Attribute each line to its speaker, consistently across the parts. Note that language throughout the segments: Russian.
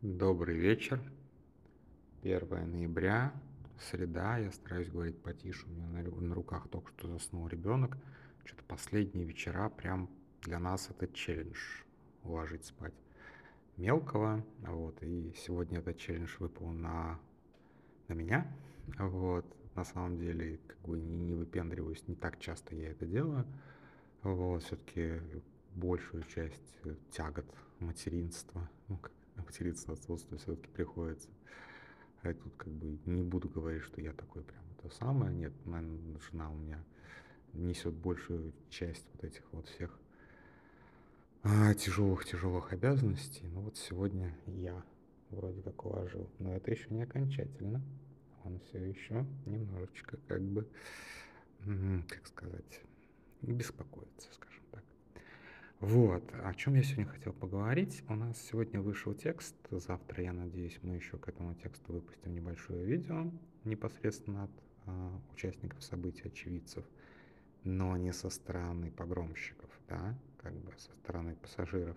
Speaker 1: Добрый вечер. 1 ноября, среда. Я стараюсь говорить потише. У меня на, руках только что заснул ребенок. Что-то последние вечера прям для нас это челлендж уложить спать мелкого. Вот. И сегодня этот челлендж выпал на, на меня. Вот. На самом деле, как бы не, не выпендриваюсь, не так часто я это делаю. Вот. Все-таки большую часть тягот материнства, ну, как материнство, отцовство все-таки приходится. А тут как бы не буду говорить, что я такой прям это самое. Нет, наверное, жена у меня несет большую часть вот этих вот всех а, тяжелых тяжелых обязанностей. Ну вот сегодня я вроде как уложил, но это еще не окончательно. Он все еще немножечко как бы, как сказать, беспокоится, скажем. Вот, о чем я сегодня хотел поговорить. У нас сегодня вышел текст. Завтра, я надеюсь, мы еще к этому тексту выпустим небольшое видео непосредственно от а, участников событий, очевидцев, но не со стороны погромщиков, да, как бы со стороны пассажиров.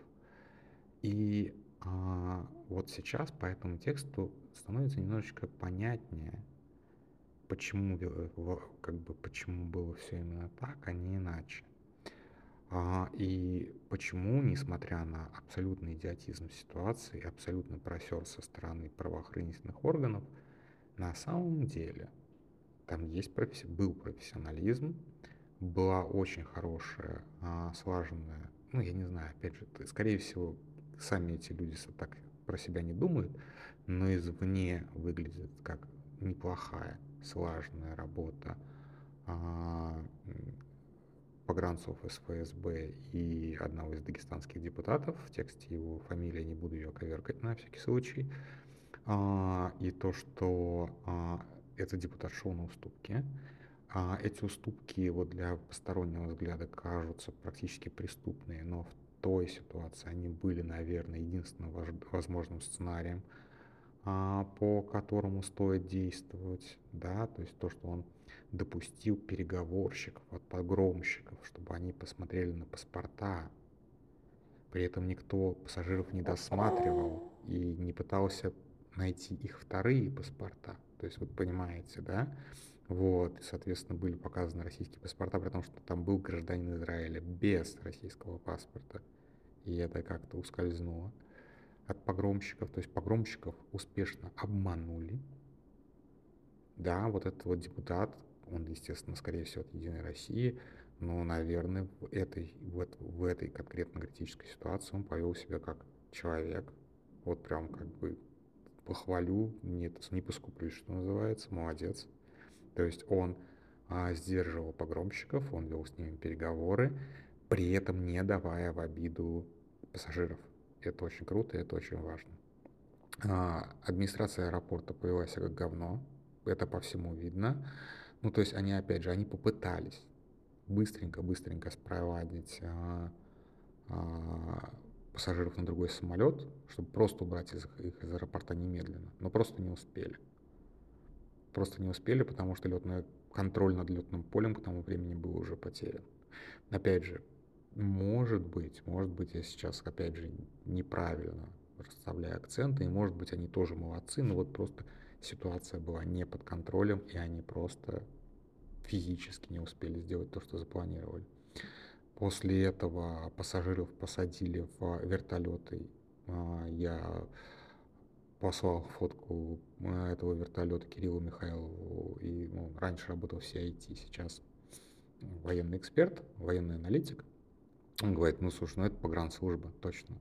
Speaker 1: И а, вот сейчас по этому тексту становится немножечко понятнее, почему, как бы, почему было все именно так, а не иначе. А, и почему, несмотря на абсолютный идиотизм ситуации, абсолютный просер со стороны правоохранительных органов, на самом деле там есть професси... был профессионализм, была очень хорошая, а, слаженная, ну, я не знаю, опять же, скорее всего, сами эти люди так про себя не думают, но извне выглядит как неплохая, слаженная работа а, погранцов из и одного из дагестанских депутатов. В тексте его фамилия, не буду ее коверкать на всякий случай. А, и то, что а, этот депутат шел на уступки. А эти уступки вот для постороннего взгляда кажутся практически преступные, но в той ситуации они были, наверное, единственным возможным сценарием, по которому стоит действовать, да, то есть то, что он допустил переговорщиков от погромщиков, чтобы они посмотрели на паспорта. При этом никто пассажиров не досматривал и не пытался найти их вторые паспорта. То есть, вот понимаете, да? Вот, и, соответственно, были показаны российские паспорта, при том, что там был гражданин Израиля без российского паспорта. И это как-то ускользнуло от погромщиков. То есть погромщиков успешно обманули. Да, вот этот вот депутат, он, естественно, скорее всего, от Единой России, но, наверное, в этой, в, в этой конкретно критической ситуации он повел себя как человек. Вот прям как бы похвалю, не, не поскуплюсь, что называется, молодец. То есть он а, сдерживал погромщиков, он вел с ними переговоры, при этом не давая в обиду пассажиров. Это очень круто, это очень важно. А, администрация аэропорта повела себя как говно, это по всему видно. Ну, то есть они, опять же, они попытались быстренько-быстренько спровадить а, а, пассажиров на другой самолет, чтобы просто убрать их, их из аэропорта немедленно, но просто не успели. Просто не успели, потому что летный контроль над летным полем к тому времени был уже потерян. Опять же, может быть, может быть, я сейчас, опять же, неправильно расставляю акценты, и может быть, они тоже молодцы, но вот просто ситуация была не под контролем, и они просто физически не успели сделать то, что запланировали. После этого пассажиров посадили в вертолеты. А, я послал фотку а, этого вертолета Кириллу Михайлову, и ну, раньше работал в CIT, сейчас военный эксперт, военный аналитик. Он говорит, ну слушай, ну это погранслужба, точно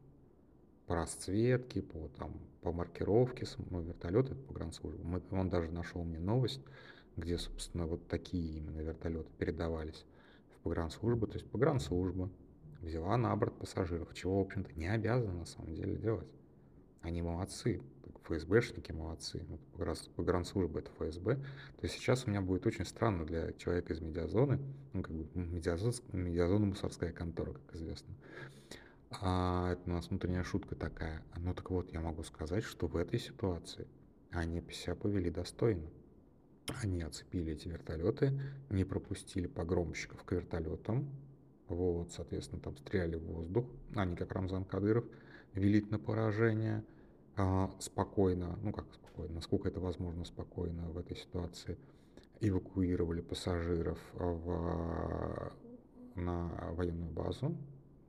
Speaker 1: по расцветке, по, там, по маркировке самого вертолета, это погранслужба. Мы, он даже нашел мне новость, где, собственно, вот такие именно вертолеты передавались в погранслужбу. То есть погранслужба взяла на борт пассажиров, чего, в общем-то, не обязана на самом деле делать. Они молодцы, ФСБшники молодцы, погранслужба это ФСБ. То есть сейчас у меня будет очень странно для человека из медиазоны, ну, как бы медиазон, медиазона мусорская контора, как известно, а это у нас внутренняя шутка такая. Ну так вот, я могу сказать, что в этой ситуации они себя повели достойно. Они оцепили эти вертолеты, не пропустили погромщиков к вертолетам. Вот, соответственно, там стреляли в воздух. Они, как Рамзан Кадыров, велит на поражение. а, спокойно, ну как спокойно, насколько это возможно спокойно в этой ситуации, эвакуировали пассажиров в, на военную базу.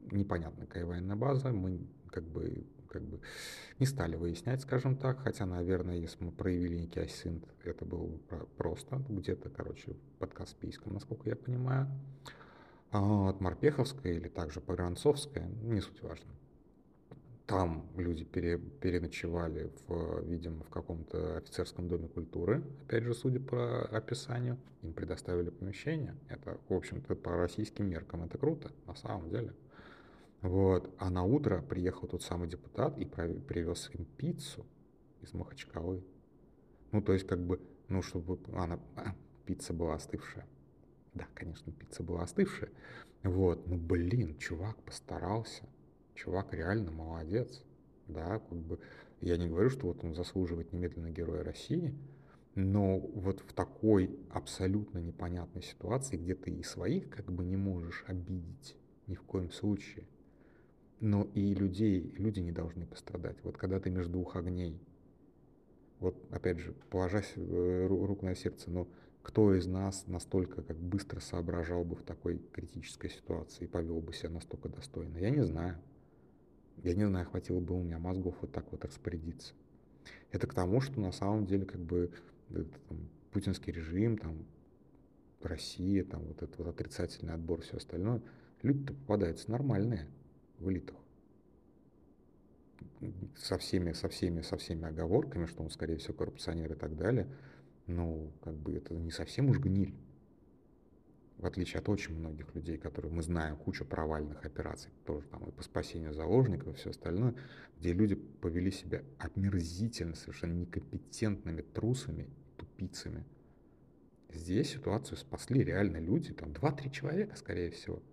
Speaker 1: Непонятно, какая военная база, мы как бы как бы не стали выяснять, скажем так, хотя, наверное, если мы проявили некий асинт, это было бы просто, где-то, короче, под Каспийском, насколько я понимаю. А от Морпеховская или также Погранцовская, не суть важно. Там люди пере, переночевали, в, видимо, в каком-то офицерском доме культуры, опять же, судя по описанию, им предоставили помещение. Это, в общем-то, по российским меркам это круто, на самом деле. Вот. А на утро приехал тот самый депутат и привез им пиццу из Махачкалы. Ну, то есть, как бы, ну, чтобы она, а, пицца была остывшая. Да, конечно, пицца была остывшая. Вот, ну, блин, чувак постарался. Чувак реально молодец. Да, как бы, я не говорю, что вот он заслуживает немедленно Героя России, но вот в такой абсолютно непонятной ситуации, где ты и своих как бы не можешь обидеть ни в коем случае, но и людей, люди не должны пострадать. Вот когда ты между двух огней, вот опять же, положась э, руку на сердце, но кто из нас настолько как быстро соображал бы в такой критической ситуации и повел бы себя настолько достойно? Я не знаю. Я не знаю, хватило бы у меня мозгов вот так вот распорядиться. Это к тому, что на самом деле как бы там, путинский режим, там, Россия, там вот этот вот отрицательный отбор, все остальное, люди-то попадаются нормальные в элитах. Со всеми, со всеми, со всеми оговорками, что он, скорее всего, коррупционер и так далее. Ну, как бы это не совсем уж гниль. В отличие от очень многих людей, которые мы знаем, куча провальных операций, тоже там и по спасению заложников и все остальное, где люди повели себя омерзительно, совершенно некомпетентными трусами, тупицами. Здесь ситуацию спасли реально люди, там 2-3 человека, скорее всего.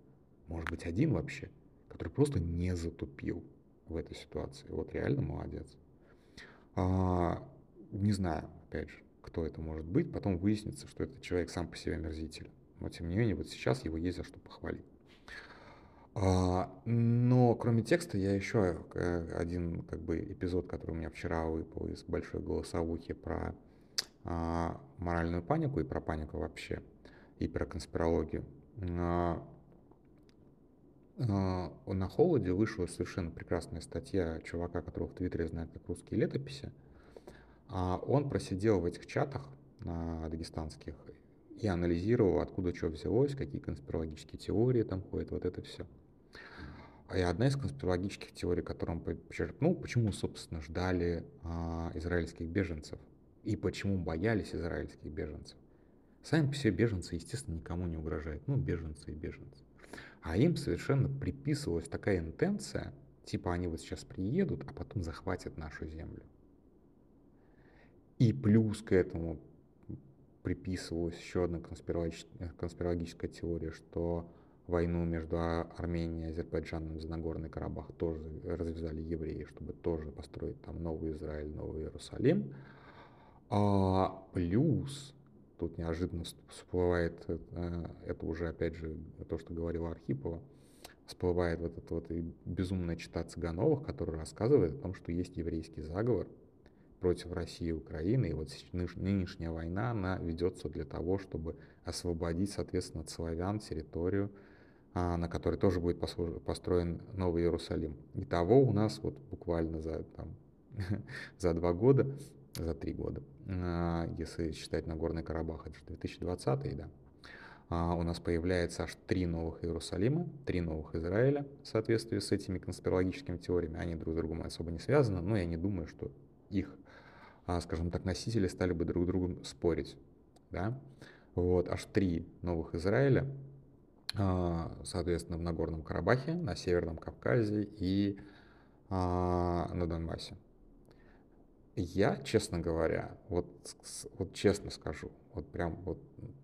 Speaker 1: Может быть, один вообще который просто не затупил в этой ситуации. Вот реально молодец. А, не знаю, опять же, кто это может быть. Потом выяснится, что этот человек сам по себе мерзитель. Но тем не менее, вот сейчас его есть за что похвалить. А, но кроме текста я еще э, один как бы эпизод, который у меня вчера выпал из большой голосовухи про а, моральную панику и про панику вообще, и про конспирологию. А, на холоде вышла совершенно прекрасная статья чувака, которого в Твиттере знает как русские летописи. А он просидел в этих чатах на дагестанских и анализировал, откуда что взялось, какие конспирологические теории там ходят, вот это все. И одна из конспирологических теорий, которую он почерпнул, почему, собственно, ждали а, израильских беженцев и почему боялись израильских беженцев. Сами по себе беженцы, естественно, никому не угрожают. Ну, беженцы и беженцы. А им совершенно приписывалась такая интенция, типа они вот сейчас приедут, а потом захватят нашу землю. И плюс к этому приписывалась еще одна конспирологическая, теория, что войну между Арменией и Азербайджаном за Нагорный Карабах тоже развязали евреи, чтобы тоже построить там новый Израиль, новый Иерусалим. А плюс тут неожиданно всплывает, э, это уже опять же то, что говорила Архипова, всплывает вот эта вот безумная чита Цыгановых, которая рассказывает о том, что есть еврейский заговор против России и Украины, и вот нынешняя война, она ведется для того, чтобы освободить, соответственно, от славян территорию, а, на которой тоже будет построен Новый Иерусалим. Итого у нас вот буквально за, там, за два года за три года. А, если считать Нагорный Карабах, это 2020, да. А, у нас появляется аж три новых Иерусалима, три новых Израиля в соответствии с этими конспирологическими теориями. Они друг с другом особо не связаны, но я не думаю, что их, а, скажем так, носители стали бы друг с другом спорить. Да? Вот, аж три новых Израиля, соответственно, в Нагорном Карабахе, на Северном Кавказе и на Донбассе. Я, честно говоря, вот, вот честно скажу, вот прям вот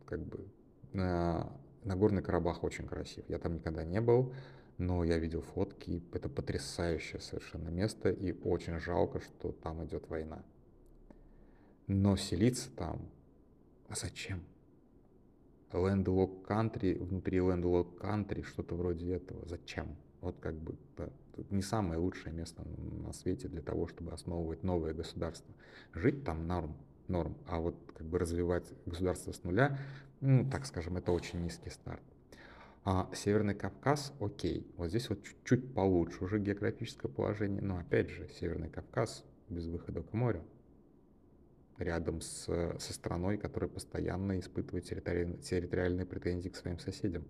Speaker 1: как бы на, Нагорный Карабах очень красив. Я там никогда не был, но я видел фотки. Это потрясающее совершенно место, и очень жалко, что там идет война. Но селиться там, а зачем? Landlock Country, внутри Landlock Country, что-то вроде этого. Зачем? Вот как бы. Не самое лучшее место на свете для того, чтобы основывать новое государство. Жить там норм, норм, а вот как бы развивать государство с нуля, ну, так скажем, это очень низкий старт. А Северный Кавказ, окей, вот здесь вот чуть-чуть получше уже географическое положение, но опять же, Северный Кавказ без выхода к морю, рядом с, со страной, которая постоянно испытывает территориальные, территориальные претензии к своим соседям.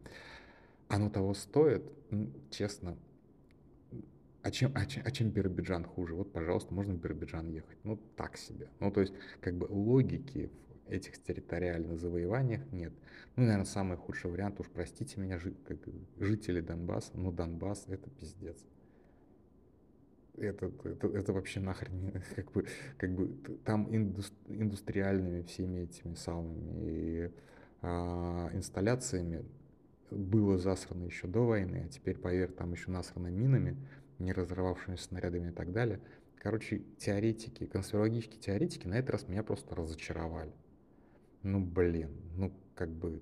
Speaker 1: Оно того стоит, честно, а чем, а, чем, а чем Биробиджан хуже? Вот, пожалуйста, можно в Биробиджан ехать. Ну, так себе. Ну, то есть, как бы логики в этих территориальных завоеваниях нет. Ну, наверное, самый худший вариант, уж простите меня, жи, как, жители Донбасса, ну, Донбасс — это пиздец. Это, это, это вообще нахрен как бы, как бы там индустриальными всеми этими самыми и, а, инсталляциями было засрано еще до войны, а теперь, поверь, там еще насрано минами, не разорвавшимися снарядами и так далее. Короче, теоретики, конспирологические теоретики на этот раз меня просто разочаровали. Ну, блин, ну, как бы,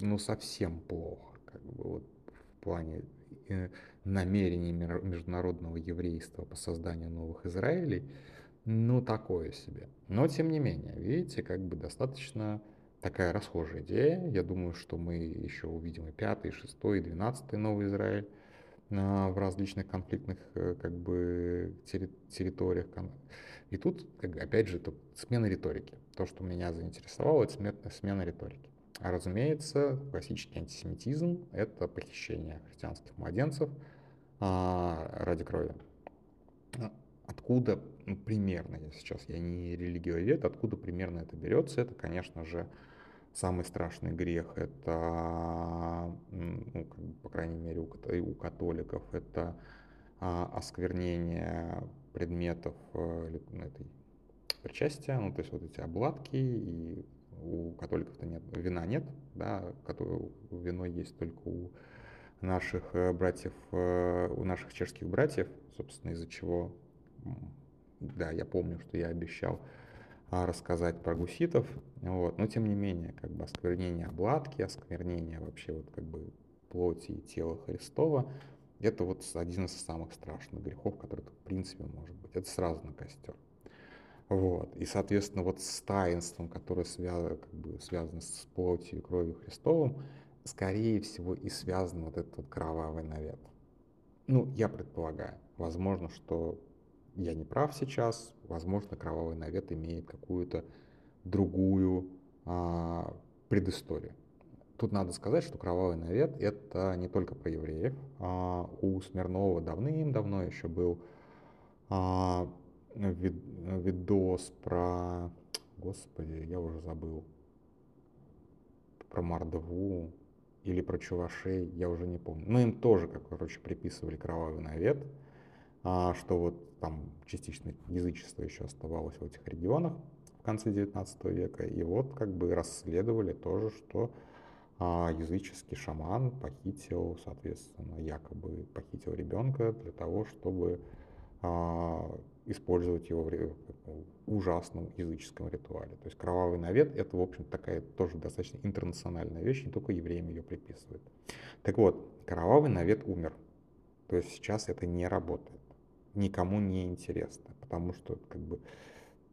Speaker 1: ну, совсем плохо, как бы, вот, в плане э, намерений международного еврейства по созданию новых Израилей, ну, такое себе. Но, тем не менее, видите, как бы достаточно такая расхожая идея. Я думаю, что мы еще увидим и пятый, и шестой, и двенадцатый новый Израиль в различных конфликтных э, как бы территориях. И тут, как, опять же, тут смена риторики. То, что меня заинтересовало, это смена, смена риторики. А разумеется, классический антисемитизм – это похищение христианских младенцев а, ради крови. А откуда ну, примерно, я сейчас, я не религиовед, откуда примерно это берется, это, конечно же, Самый страшный грех это, ну, по крайней мере, у, у католиков, это а, осквернение предметов э, этой причастия, ну, то есть вот эти обладки, и у католиков-то нет, вина нет, да, вино есть только у наших э, братьев, э, у наших чешских братьев, собственно, из-за чего, да, я помню, что я обещал рассказать про гуситов, вот, но тем не менее, как бы осквернение обладки, осквернение вообще вот как бы плоти и тела Христова, это вот один из самых страшных грехов, который в принципе может быть. Это сразу на костер. Вот. И, соответственно, вот с таинством, которое связано, как бы, связано с плотью и кровью Христовым, скорее всего и связан вот этот вот кровавый навет. Ну, я предполагаю. Возможно, что я не прав сейчас, возможно, кровавый навет имеет какую-то другую а, предысторию. Тут надо сказать, что кровавый навет это не только про евреев. А у Смирнова давным-давно еще был а, вид, видос про, господи, я уже забыл, про Мордову или про Чувашей, я уже не помню. Но им тоже, как короче, приписывали кровавый навет. А, что вот там частично язычество еще оставалось в этих регионах в конце 19 века. И вот как бы расследовали тоже, что а, языческий шаман похитил, соответственно, якобы похитил ребенка для того, чтобы а, использовать его в ужасном языческом ритуале. То есть кровавый навет это, в общем, такая тоже достаточно интернациональная вещь, не только евреям ее приписывают. Так вот, кровавый навет умер. То есть сейчас это не работает никому не интересно, потому что как бы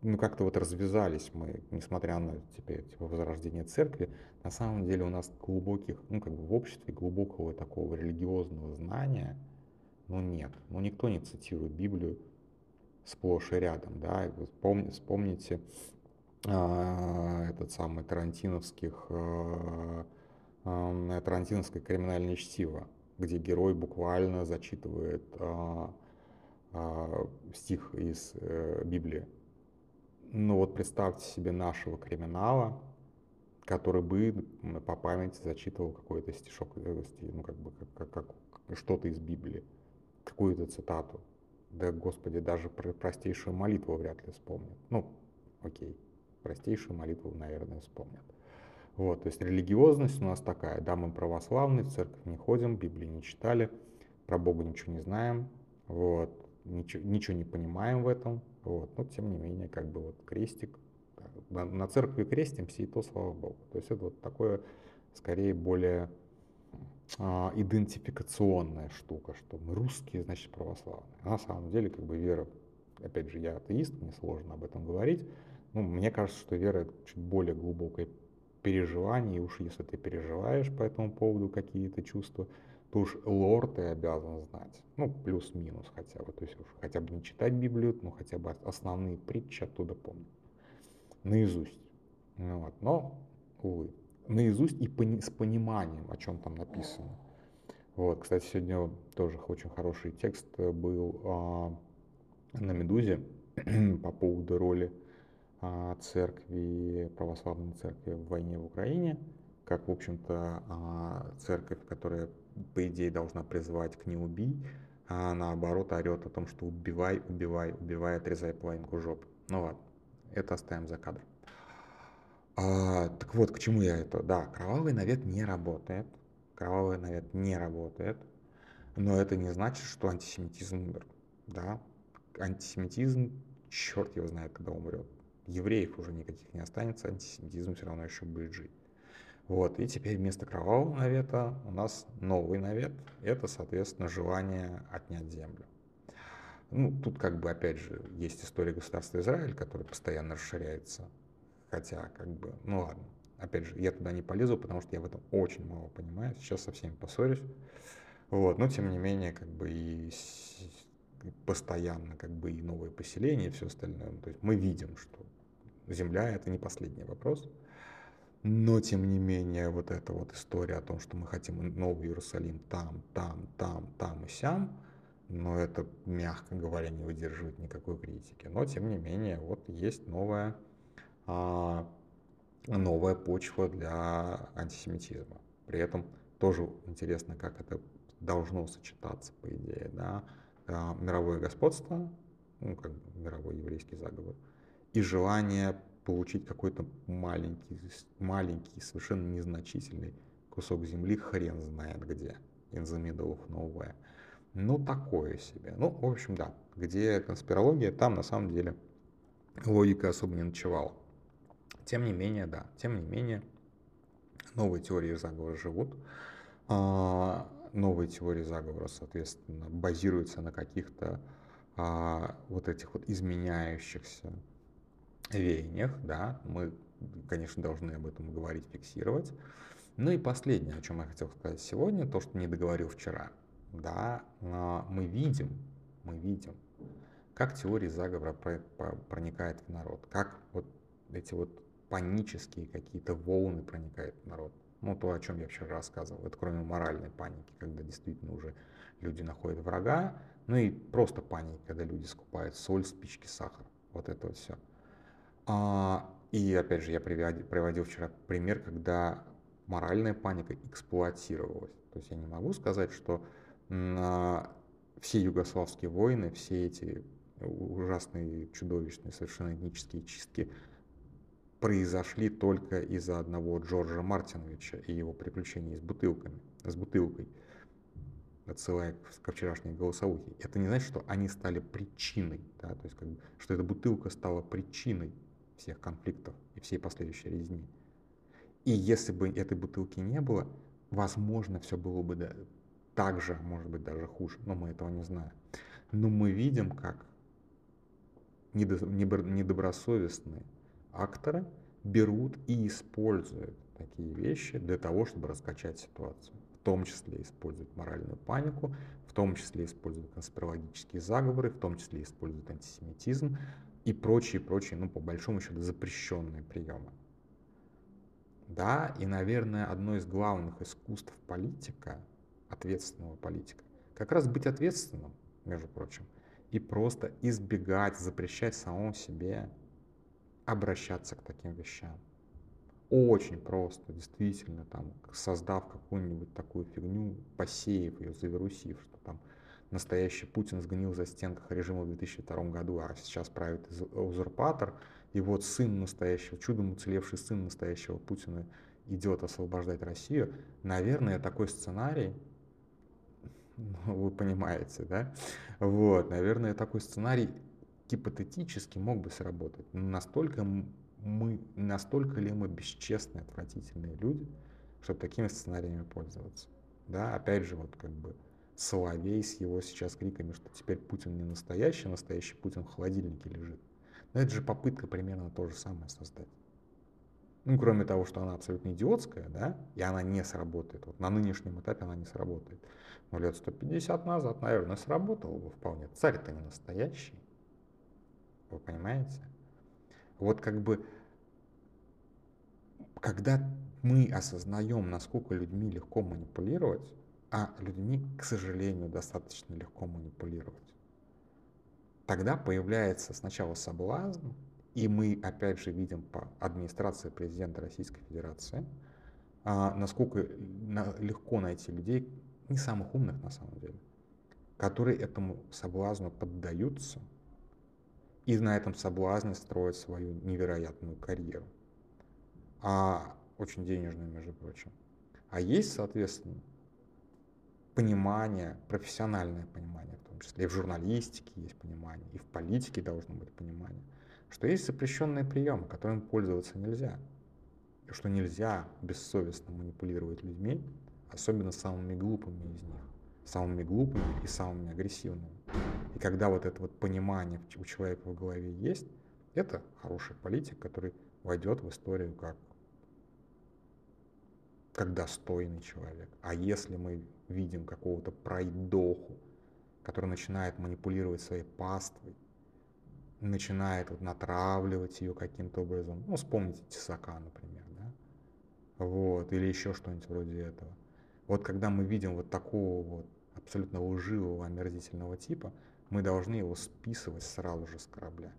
Speaker 1: ну как-то вот развязались мы, несмотря на теперь типа возрождение церкви, на самом деле у нас глубоких, ну как бы в обществе глубокого такого религиозного знания, ну нет, ну никто не цитирует Библию сплошь и рядом, да, и вспомни, вспомните а, этот самый тарантиновских, а, а, тарантиновское криминальное чтиво, где герой буквально зачитывает а, а, стих из э, Библии. Ну вот представьте себе нашего криминала, который бы по памяти зачитывал какой-то стишок, э, ну как бы как, как, как что-то из Библии, какую-то цитату. Да, Господи, даже про простейшую молитву вряд ли вспомнят. Ну, окей, простейшую молитву, наверное, вспомнят. Вот, то есть религиозность у нас такая, да, мы православные, в церковь не ходим, Библии не читали, про Бога ничего не знаем, вот, ничего, ничего не понимаем в этом, вот, но тем не менее, как бы вот крестик, на, на церкви крестимся, и то слава Богу. То есть это вот такое, скорее, более а, идентификационная штука, что мы русские, значит православные. А на самом деле, как бы вера, опять же, я атеист, мне сложно об этом говорить. Ну, мне кажется, что вера это чуть более глубокое переживание, и уж если ты переживаешь по этому поводу какие-то чувства, то уж лор ты обязан знать. Ну, плюс-минус хотя бы. То есть уж хотя бы не читать Библию, но хотя бы основные притчи оттуда помнить. Наизусть. Ну вот. Но, увы, наизусть и пони- с пониманием, о чем там написано. Вот, кстати, сегодня тоже очень хороший текст был а, на Медузе по поводу роли а, церкви, православной церкви в войне в Украине, как, в общем-то, а, церковь, которая, по идее, должна призывать к «не убий», а наоборот орет о том, что убивай, убивай, убивай, отрезай половинку жопы. Ну ладно, это оставим за кадром. А, так вот, к чему я это? Да, кровавый навет не работает. Кровавый навет не работает. Но это не значит, что антисемитизм умер. Да, антисемитизм, черт его знает, когда умрет. Евреев уже никаких не останется, антисемитизм все равно еще будет жить. Вот, и теперь вместо кровавого навета у нас новый навет. Это, соответственно, желание отнять землю. Ну, тут как бы, опять же, есть история государства Израиль, которая постоянно расширяется Хотя, как бы, ну ладно. Опять же, я туда не полезу, потому что я в этом очень мало понимаю. Сейчас со всеми поссорюсь. Вот, но тем не менее, как бы и постоянно, как бы и новые поселения, и все остальное. То есть мы видим, что Земля это не последний вопрос. Но, тем не менее, вот эта вот история о том, что мы хотим новый Иерусалим там, там, там, там и сям, но это, мягко говоря, не выдерживает никакой критики. Но, тем не менее, вот есть новая а, новая почва для антисемитизма. При этом тоже интересно, как это должно сочетаться, по идее, да, а, мировое господство, ну, как бы мировой еврейский заговор, и желание получить какой-то маленький, маленький, совершенно незначительный кусок земли, хрен знает где, in the middle of nowhere. Ну, такое себе. Ну, в общем, да, где конспирология, там на самом деле логика особо не ночевала. Тем не менее, да, тем не менее, новые теории заговора живут. А, новые теории заговора, соответственно, базируются на каких-то а, вот этих вот изменяющихся веяниях, да, мы, конечно, должны об этом говорить, фиксировать. Ну и последнее, о чем я хотел сказать сегодня, то, что не договорил вчера, да, а, мы видим, мы видим, как теория заговора проникает в народ, как вот эти вот панические какие-то волны проникают в народ. Ну, то, о чем я вчера рассказывал, это кроме моральной паники, когда действительно уже люди находят врага, ну и просто паники, когда люди скупают соль, спички, сахар. Вот это вот все. А, и опять же, я приводил, вчера пример, когда моральная паника эксплуатировалась. То есть я не могу сказать, что все югославские войны, все эти ужасные, чудовищные, совершенно этнические чистки произошли только из-за одного Джорджа Мартиновича и его приключений с бутылками, с бутылкой, отсылая ко вчерашней голосовухе. Это не значит, что они стали причиной, да, то есть как бы, что эта бутылка стала причиной всех конфликтов и всей последующей резни. И если бы этой бутылки не было, возможно, все было бы так же, может быть, даже хуже, но мы этого не знаем. Но мы видим, как недобросовестные акторы берут и используют такие вещи для того, чтобы раскачать ситуацию. В том числе используют моральную панику, в том числе используют конспирологические заговоры, в том числе используют антисемитизм и прочие-прочие, ну, по большому счету, запрещенные приемы. Да, и, наверное, одно из главных искусств политика, ответственного политика, как раз быть ответственным, между прочим, и просто избегать, запрещать самому себе обращаться к таким вещам. Очень просто, действительно, там, создав какую-нибудь такую фигню, посеяв ее, завирусив, что там настоящий Путин сгнил за стенках режима в 2002 году, а сейчас правит узурпатор, и вот сын настоящего, чудом уцелевший сын настоящего Путина идет освобождать Россию, наверное, такой сценарий, ну, вы понимаете, да? Вот, наверное, такой сценарий гипотетически мог бы сработать. Настолько мы, настолько ли мы бесчестные, отвратительные люди, чтобы такими сценариями пользоваться? Да, опять же, вот как бы Соловей с его сейчас криками, что теперь Путин не настоящий, настоящий Путин в холодильнике лежит. Но это же попытка примерно то же самое создать. Ну, кроме того, что она абсолютно идиотская, да, и она не сработает. Вот на нынешнем этапе она не сработает. Но лет 150 назад, наверное, сработала бы вполне. Царь-то не настоящий. Вы понимаете? Вот как бы, когда мы осознаем, насколько людьми легко манипулировать, а людьми, к сожалению, достаточно легко манипулировать, тогда появляется сначала соблазн, и мы опять же видим по администрации президента Российской Федерации, а, насколько легко найти людей, не самых умных на самом деле, которые этому соблазну поддаются и на этом соблазне строят свою невероятную карьеру. А очень денежную, между прочим. А есть, соответственно, понимание, профессиональное понимание, в том числе и в журналистике есть понимание, и в политике должно быть понимание, что есть запрещенные приемы, которыми пользоваться нельзя, и что нельзя бессовестно манипулировать людьми, особенно самыми глупыми из них, самыми глупыми и самыми агрессивными. И когда вот это вот понимание у человека в голове есть, это хороший политик, который войдет в историю как как достойный человек. А если мы видим какого-то пройдоху, который начинает манипулировать своей паствой, начинает вот натравливать ее каким-то образом, ну, вспомните Тесака, например, да, вот, или еще что-нибудь вроде этого. Вот когда мы видим вот такого вот абсолютно лживого, омерзительного типа, мы должны его списывать сразу же с корабля.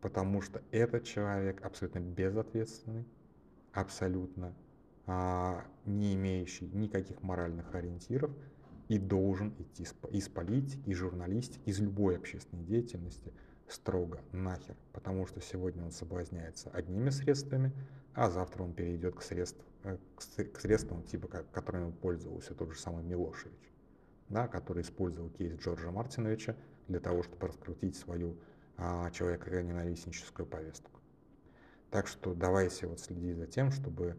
Speaker 1: Потому что этот человек абсолютно безответственный, абсолютно не имеющий никаких моральных ориентиров и должен идти из политики, из журналистики, из любой общественной деятельности строго нахер, потому что сегодня он соблазняется одними средствами, а завтра он перейдет к, средств, э, к средствам, типа которыми пользовался тот же самый Милошевич, да, который использовал кейс Джорджа Мартиновича для того, чтобы раскрутить свою а, человека-ненавистническую повестку. Так что давайте вот следить за тем, чтобы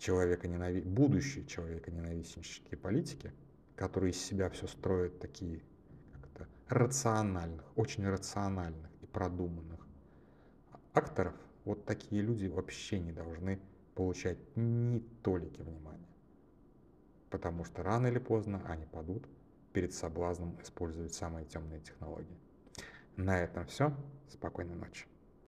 Speaker 1: человека ненави... будущие человека-ненавистнические политики, которые из себя все строят такие как-то рациональных, очень рациональных и продуманных акторов, вот такие люди вообще не должны получать ни толики внимания. Потому что рано или поздно они падут перед соблазном использовать самые темные технологии. На этом все. Спокойной ночи.